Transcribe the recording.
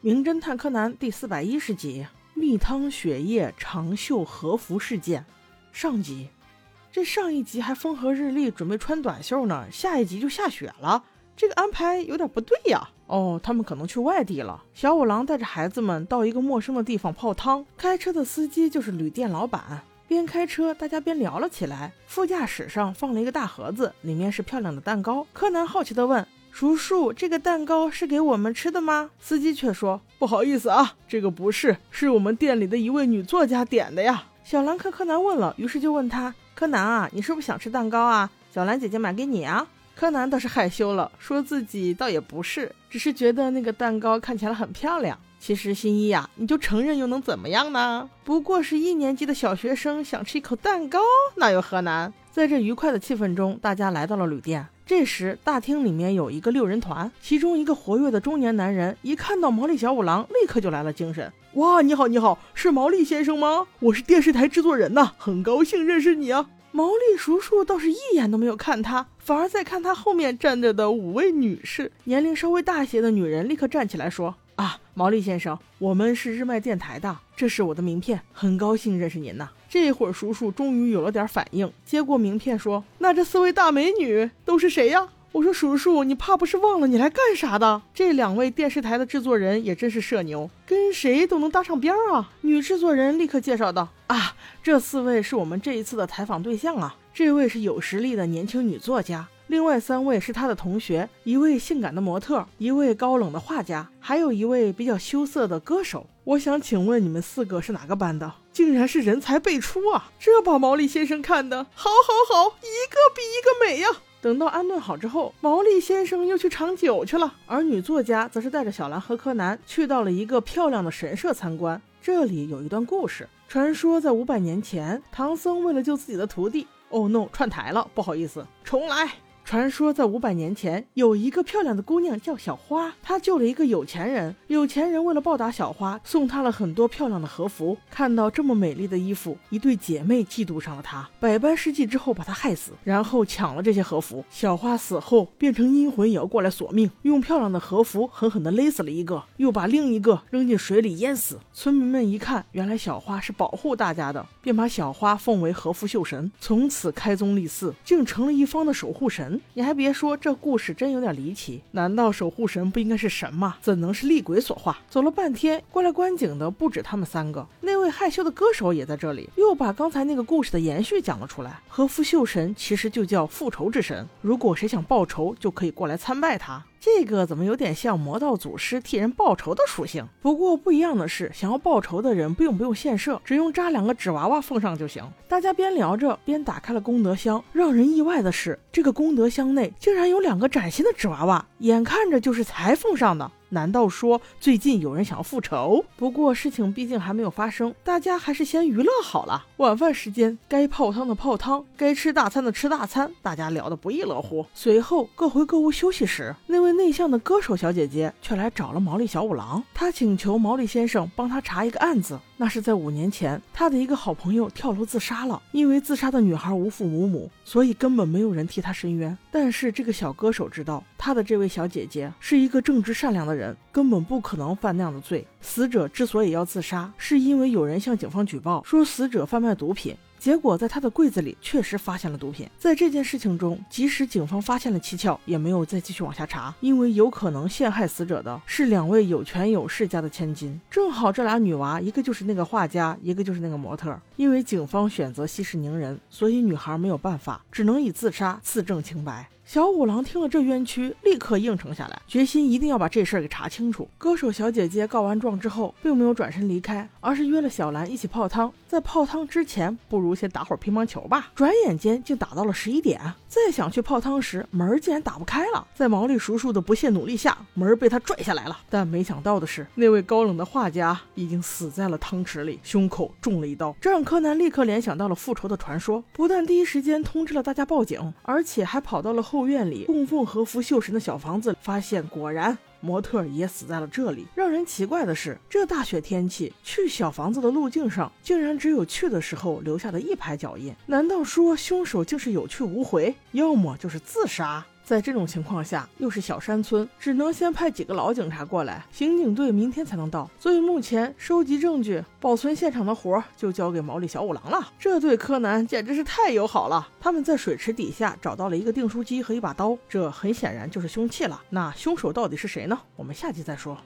名侦探柯南第四百一十集：蜜汤雪夜长袖和服事件。上集，这上一集还风和日丽，准备穿短袖呢，下一集就下雪了，这个安排有点不对呀。哦，他们可能去外地了。小五郎带着孩子们到一个陌生的地方泡汤，开车的司机就是旅店老板。边开车，大家边聊了起来。副驾驶上放了一个大盒子，里面是漂亮的蛋糕。柯南好奇地问。叔叔，这个蛋糕是给我们吃的吗？司机却说：“不好意思啊，这个不是，是我们店里的一位女作家点的呀。”小兰看柯南问了，于是就问他：“柯南啊，你是不是想吃蛋糕啊？小兰姐姐买给你啊。”柯南倒是害羞了，说自己倒也不是，只是觉得那个蛋糕看起来很漂亮。其实新一呀，你就承认又能怎么样呢？不过是一年级的小学生想吃一口蛋糕，那又何难？在这愉快的气氛中，大家来到了旅店。这时，大厅里面有一个六人团，其中一个活跃的中年男人一看到毛利小五郎，立刻就来了精神。哇，你好，你好，是毛利先生吗？我是电视台制作人呐，很高兴认识你啊。毛利叔叔倒是一眼都没有看他，反而在看他后面站着的五位女士。年龄稍微大些的女人立刻站起来说。啊，毛利先生，我们是日卖电台的，这是我的名片，很高兴认识您呐。这会儿叔叔终于有了点反应，接过名片说：“那这四位大美女都是谁呀？”我说：“叔叔，你怕不是忘了你来干啥的？”这两位电视台的制作人也真是社牛，跟谁都能搭上边儿啊。女制作人立刻介绍道：“啊，这四位是我们这一次的采访对象啊，这位是有实力的年轻女作家。”另外三位是他的同学，一位性感的模特，一位高冷的画家，还有一位比较羞涩的歌手。我想请问你们四个是哪个班的？竟然是人才辈出啊！这把毛利先生看的好，好，好，一个比一个美呀！等到安顿好之后，毛利先生又去尝酒去了，而女作家则是带着小兰和柯南去到了一个漂亮的神社参观。这里有一段故事，传说在五百年前，唐僧为了救自己的徒弟，哦 no，串台了，不好意思，重来。传说在五百年前，有一个漂亮的姑娘叫小花，她救了一个有钱人。有钱人为了报答小花，送她了很多漂亮的和服。看到这么美丽的衣服，一对姐妹嫉妒上了她，百般施计之后把她害死，然后抢了这些和服。小花死后变成阴魂也要过来索命，用漂亮的和服狠狠地勒死了一个，又把另一个扔进水里淹死。村民们一看，原来小花是保护大家的，便把小花奉为和服秀神，从此开宗立寺，竟成了一方的守护神。你还别说，这故事真有点离奇。难道守护神不应该是神吗？怎能是厉鬼所化？走了半天，过来观景的不止他们三个，那位害羞的歌手也在这里，又把刚才那个故事的延续讲了出来。和服秀神其实就叫复仇之神，如果谁想报仇，就可以过来参拜他。这个怎么有点像魔道祖师替人报仇的属性？不过不一样的是，想要报仇的人并不用献社，只用扎两个纸娃娃奉上就行。大家边聊着边打开了功德箱，让人意外的是，这个功德箱内竟然有两个崭新的纸娃娃，眼看着就是才奉上的。难道说最近有人想要复仇？不过事情毕竟还没有发生，大家还是先娱乐好了。晚饭时间，该泡汤的泡汤，该吃大餐的吃大餐，大家聊得不亦乐乎。随后各回各屋休息时，那位内向的歌手小姐姐却来找了毛利小五郎，她请求毛利先生帮她查一个案子。那是在五年前，他的一个好朋友跳楼自杀了。因为自杀的女孩无父无母，所以根本没有人替他伸冤。但是这个小歌手知道，他的这位小姐姐是一个正直善良的人，根本不可能犯那样的罪。死者之所以要自杀，是因为有人向警方举报说死者贩卖毒品。结果，在他的柜子里确实发现了毒品。在这件事情中，即使警方发现了蹊跷，也没有再继续往下查，因为有可能陷害死者的是两位有权有势家的千金。正好这俩女娃，一个就是那个画家，一个就是那个模特。因为警方选择息事宁人，所以女孩没有办法，只能以自杀自证清白。小五郎听了这冤屈，立刻应承下来，决心一定要把这事儿给查清楚。歌手小姐姐告完状之后，并没有转身离开，而是约了小兰一起泡汤。在泡汤之前，不如先打会儿乒乓球吧。转眼间竟打到了十一点，再想去泡汤时，门竟然打不开了。在毛利叔叔的不懈努力下，门被他拽下来了。但没想到的是，那位高冷的画家已经死在了汤池里，胸口中了一刀。这让柯南立刻联想到了复仇的传说，不但第一时间通知了大家报警，而且还跑到了后。院里供奉和服秀神的小房子，发现果然模特也死在了这里。让人奇怪的是，这大雪天气去小房子的路径上，竟然只有去的时候留下的一排脚印。难道说凶手竟是有去无回，要么就是自杀？在这种情况下，又是小山村，只能先派几个老警察过来，刑警队明天才能到。所以目前收集证据、保存现场的活儿就交给毛利小五郎了。这对柯南简直是太友好了。他们在水池底下找到了一个订书机和一把刀，这很显然就是凶器了。那凶手到底是谁呢？我们下集再说。